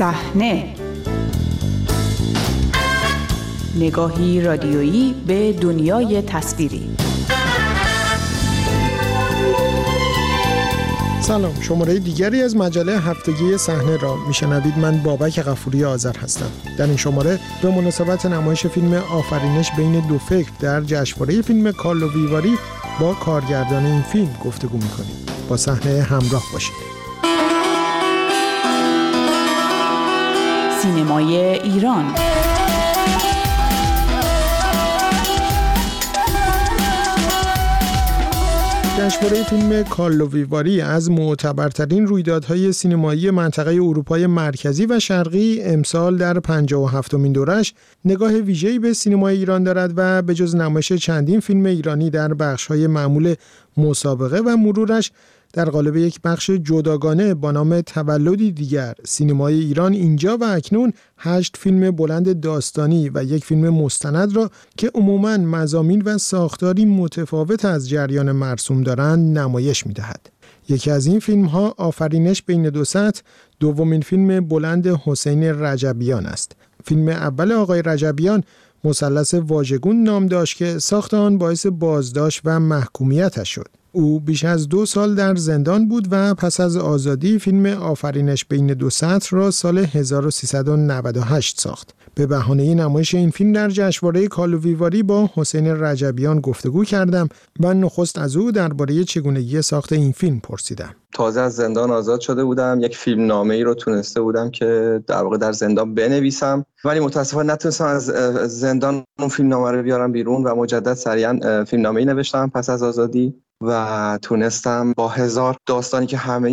صحنه. نگاهی رادیویی به دنیای تصویری. سلام شماره دیگری از مجله هفتگی صحنه را میشنوید. من بابک غفوری آذر هستم. در این شماره به مناسبت نمایش فیلم آفرینش بین دو فکر در جشنواره فیلم کارلو ویواری با کارگردان این فیلم گفتگو می‌کنیم. با صحنه همراه باشید. سینمای ایران. جشنواره فیلم کارلو ویواری از معتبرترین رویدادهای سینمایی منطقه اروپای مرکزی و شرقی امسال در 57 مین دورش نگاه ویژه‌ای به سینمای ایران دارد و به جز نمایش چندین فیلم ایرانی در بخش‌های معمول مسابقه و مرورش در قالب یک بخش جداگانه با نام تولدی دیگر سینمای ایران اینجا و اکنون هشت فیلم بلند داستانی و یک فیلم مستند را که عموماً مزامین و ساختاری متفاوت از جریان مرسوم دارند نمایش می‌دهد. یکی از این فیلم ها آفرینش بین دو دومین فیلم بلند حسین رجبیان است. فیلم اول آقای رجبیان مثلث واژگون نام داشت که ساخت آن باعث بازداشت و محکومیتش شد. او بیش از دو سال در زندان بود و پس از آزادی فیلم آفرینش بین دو سطر را سال 1398 ساخت. به بهانه نمایش این فیلم در جشنواره کالوویواری با حسین رجبیان گفتگو کردم و نخست از او درباره چگونگی ساخت این فیلم پرسیدم. تازه از زندان آزاد شده بودم یک فیلم نامه ای رو تونسته بودم که در واقع در زندان بنویسم ولی متاسفانه نتونستم از زندان اون فیلم نامه رو بیارم بیرون و مجدد سریعا فیلم نامه ای نوشتم پس از آزادی و تونستم با هزار داستانی که همه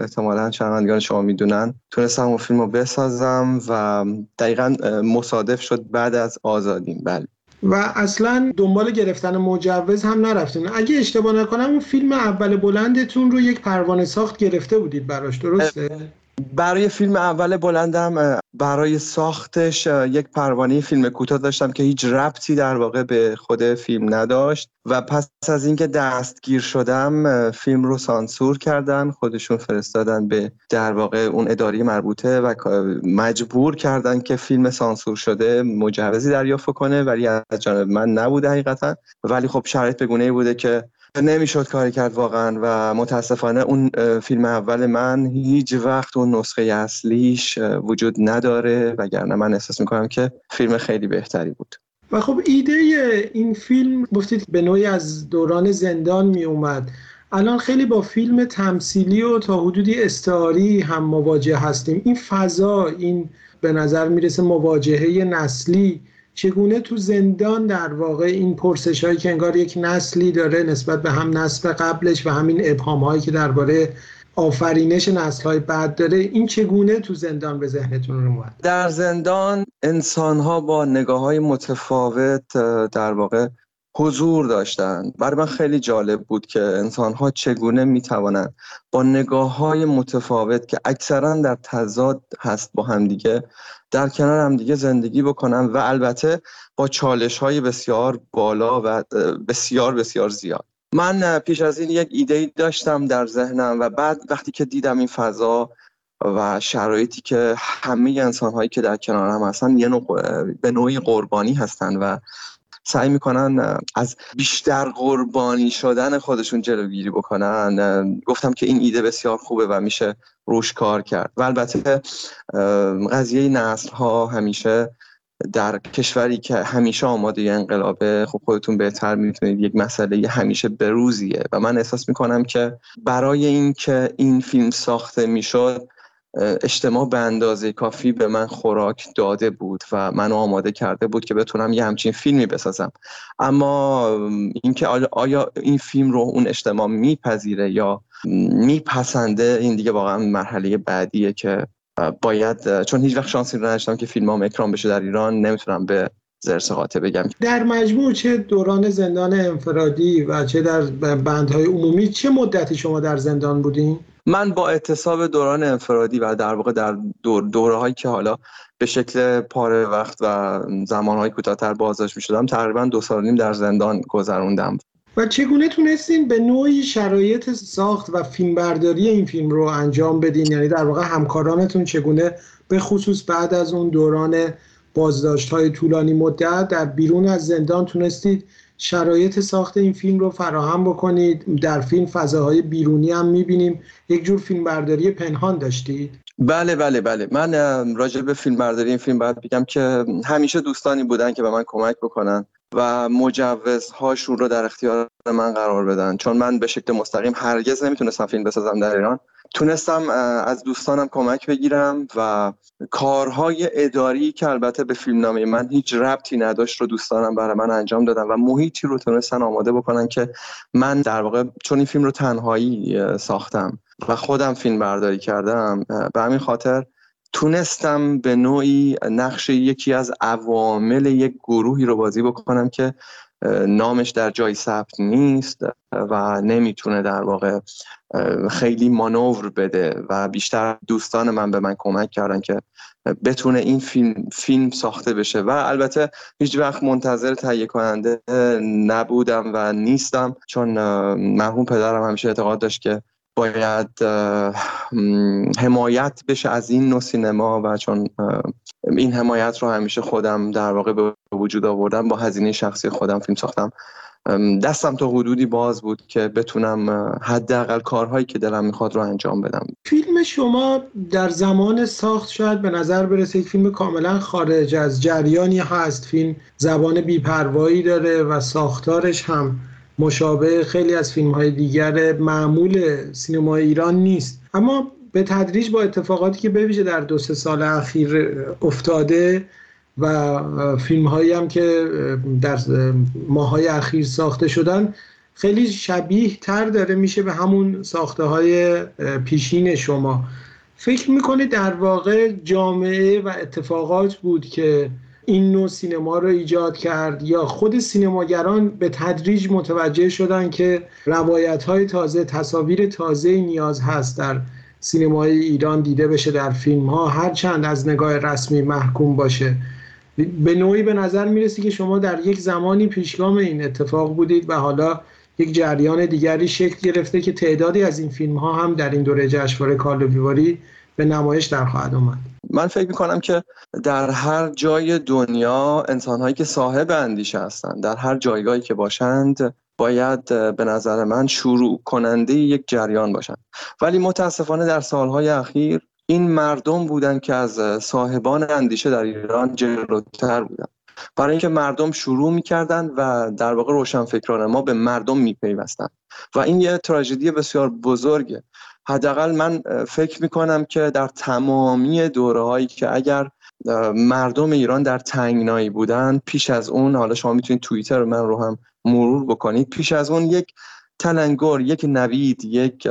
احتمالا شنوندگان شما می‌دونن تونستم اون فیلم رو بسازم و دقیقا مصادف شد بعد از آزادیم. بله. و اصلا دنبال گرفتن مجوز هم نرفتین. اگه اشتباه نکنم اون فیلم اول بلندتون رو یک پروانه ساخت گرفته بودید براش درسته؟ برای فیلم اول بلندم برای ساختش یک پروانه فیلم کوتاه داشتم که هیچ ربطی در واقع به خود فیلم نداشت و پس از اینکه دستگیر شدم فیلم رو سانسور کردن خودشون فرستادن به در واقع اون اداری مربوطه و مجبور کردن که فیلم سانسور شده مجوزی دریافت کنه ولی از جانب من نبوده حقیقتا. ولی خب شرایط بگونه بوده که نمی‌شد کاری کرد واقعا و متاسفانه اون فیلم اول من هیچ وقت اون نسخه اصلیش وجود نداره وگرنه من احساس می‌کنم که فیلم خیلی بهتری بود. و خب ایده این فیلم گفتید به نوعی از دوران زندان می اومد الان خیلی با فیلم تمثیلی و تا حدودی استعاری هم مواجه هستیم. این فضا این به نظر می‌رسه مواجهه نسلی چگونه تو زندان در واقع این پرسش هایی که انگار یک نسلی داره نسبت به هم نسل قبلش و همین ابهام هایی که درباره آفرینش نسل های بعد داره این چگونه تو زندان به ذهنتون رو در زندان انسان ها با نگاه های متفاوت در واقع حضور داشتن. برای من خیلی جالب بود که انسان ها چگونه می توانند با نگاه های متفاوت که اکثرا در تضاد هست با همدیگه در کنار همدیگه زندگی بکنن و البته با چالش های بسیار بالا و بسیار بسیار زیاد. من پیش از این یک ایده داشتم در ذهنم و بعد وقتی که دیدم این فضا و شرایطی که همه انسان هایی که در کنار هم هستن یه نوع به نوعی قربانی هستن و سعی می‌کنن از بیشتر قربانی شدن خودشون جلوگیری بکنن. گفتم که این ایده بسیار خوبه و میشه روش کار کرد. و البته قضیه نسل ها همیشه در کشوری که همیشه آماده انقلابه خب خودتون بهتر می‌تونید یک مسئله همیشه بروزیه و من احساس می‌کنم که برای اینکه این فیلم ساخته می‌شد اجتماع به اندازه کافی به من خوراک داده بود و منو آماده کرده بود که بتونم یه همچین فیلمی بسازم اما اینکه آیا این فیلم رو اون اجتماع میپذیره یا میپسنده این دیگه واقعا مرحله بعدیه که باید چون هیچ وقت شانسی نداشتم که فیلم هم اکرام بشه در ایران نمی‌تونم به زرس قاطع بگم در مجموع چه دوران زندان انفرادی و چه در بندهای عمومی چه مدتی شما در زندان بودین؟ من با اعتصاب دوران انفرادی و در واقع در دور دوره هایی که حالا به شکل پاره وقت و زمان های کوتاهتر بازداشت می شدم تقریبا دو سال نیم در زندان گذروندم. و چگونه تونستین به نوعی شرایط ساخت و فیلمبرداری این فیلم رو انجام بدین؟ یعنی در واقع همکارانتون چگونه به خصوص بعد از اون دوران بازداشت های طولانی مدت در بیرون از زندان تونستید شرایط ساخت این فیلم رو فراهم بکنید. در فیلم فضاهای بیرونی هم می‌بینیم. یک جور فیلم برداری پنهان داشتید؟ بله بله بله. من راجع به فیلم برداری این فیلم باید بگم که همیشه دوستانی بودن که به من کمک بکنن و مجوزهاشون رو در اختیار من قرار بدن. چون من به شکل مستقیم هرگز نمی‌تونستم فیلم بسازم در ایران. تونستم از دوستانم کمک بگیرم و کارهای اداری که البته به فیلمنامه من هیچ ربطی نداشت رو دوستانم برای من انجام دادن و محیطی رو تونستن آماده بکنن که من در واقع چون این فیلم رو تنهایی ساختم و خودم فیلم برداری کردم به همین خاطر تونستم به نوعی نقش یکی از عوامل یک گروهی رو بازی بکنم که نامش در جای ثبت نیست و نمی‌تونه در واقع خیلی مانور بده و بیشتر دوستان من به من کمک کردن که بتونه این فیلم فیلم ساخته بشه. و البته هیچ وقت منتظر تهیه کننده نبودم و نیستم چون مرحوم پدرم همیشه اعتقاد داشت که باید حمایت بشه از این نوع سینما و چون این حمایت رو همیشه خودم در واقع به وجود آوردم با هزینه شخصی خودم فیلم ساختم. دستم تا حدودی باز بود که بتونم حداقل کارهایی که دلم می‌خواد رو انجام بدم. فیلم شما در زمان ساخت شاید به نظر برسه یک فیلم کاملا خارج از جریانی هست. فیلم زبان بیپروایی داره و ساختارش هم مشابه خیلی از فیلم های دیگر معمول سینما ایران نیست. اما به تدریج با اتفاقاتی که بویژه در دو سه سال اخیر افتاده و فیلم هایی هم که در ماهای اخیر ساخته شدن خیلی شبیه تر داره میشه به همون ساخته های پیشین شما. فکر می‌کنه در واقع جامعه و اتفاقات بود که این نوع سینما رو ایجاد کرد یا خود سینماگران به تدریج متوجه شدن که روایت های تازه تصاویر تازه نیاز هست در سینمای ایران دیده بشه در فیلم ها هر چند از نگاه رسمی محکوم باشه؟ به نوعی به نظر می‌رسی که شما در یک زمانی پیشگام این اتفاق بودید و حالا یک جریان دیگری شکل گرفته که تعدادی از این فیلم ها هم در این دوره جشنواره کارلویواری به نمایش در خواهد اومد؟ من فکر می‌کنم که در هر جای دنیا انسانهایی که صاحب اندیشه هستند در هر جایگاهی که باشند باید به نظر من شروع کننده یک جریان باشند. ولی متاسفانه در سالهای اخیر این مردم بودن که از صاحبان اندیشه در ایران جلوتر بودن. برای اینکه مردم شروع می‌کردن و در واقع روشنفکران ما به مردم میپیوستن. و این یه تراژدی بسیار بزرگه. حداقل من فکر می‌کنم که در تمامی دوره هایی که اگر مردم ایران در تنگنایی بودن پیش از اون حالا شما می‌تونید توییتر من رو هم مرور بکنید پیش از اون یک تلنگر یک نوید یک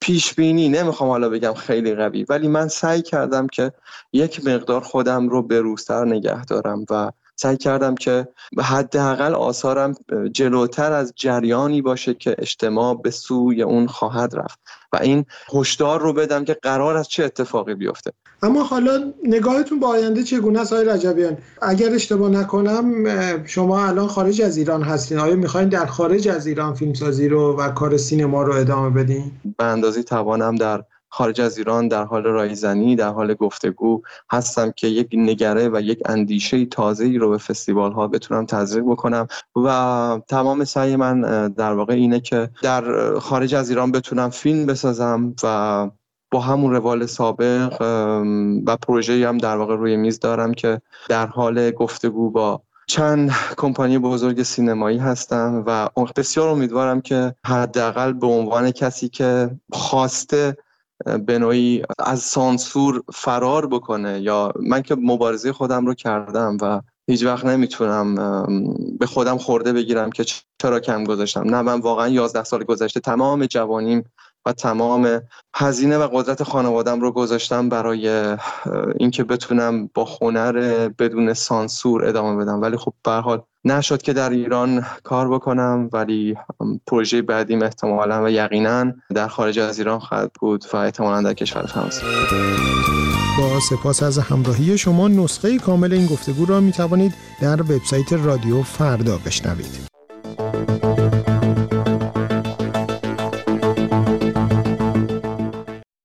پیش بینی نمی‌خوام حالا بگم خیلی قوی ولی من سعی کردم که یک مقدار خودم رو به روستر نگه دارم و سعی کردم که حداقل آثارم جلوتر از جریانی باشه که اجتماع به سوی اون خواهد رفت و این هشدار رو بدم که قرار از چه اتفاقی بیفته. اما حالا نگاهتون با آینده چگونه است آقای رجبیان؟ اگر اشتباه نکنم شما الان خارج از ایران هستین. آیا می‌خواین در خارج از ایران فیلمسازی رو و کار سینما رو ادامه بدین؟ به اندازه توانم در خارج از ایران در حال رایزنی در حال گفتگو هستم که یک نگره و یک اندیشه تازه ای رو به فستیوال ها بتونم تزریق بکنم و تمام سعی من در واقع اینه که در خارج از ایران بتونم فیلم بسازم و با همون روال سابق و پروژه هم در واقع روی میز دارم که در حال گفتگو با چند کمپانی بزرگ سینمایی هستم و بسیار امیدوارم که حداقل به عنوان کسی که خواسته به نوعی از سانسور فرار بکنه یا من که مبارزه خودم رو کردم و هیچ وقت نمی‌تونم به خودم خورده بگیرم که چرا کم گذاشتم. نه من واقعا 11 سال گذشته تمام جوانیم و تمام هزینه و قدرت خانوادم رو گذاشتم برای اینکه بتونم با هنر بدون سانسور ادامه بدم. ولی خب به حال نشد که در ایران کار بکنم ولی پروژه بعدیم احتمالا و یقینا در خارج از ایران خواهد بود و احتمالا در کشور فرانسه با سپاس از همراهی شما نسخه کامل این گفتگو را می توانید در وبسایت رادیو فردا بشنوید.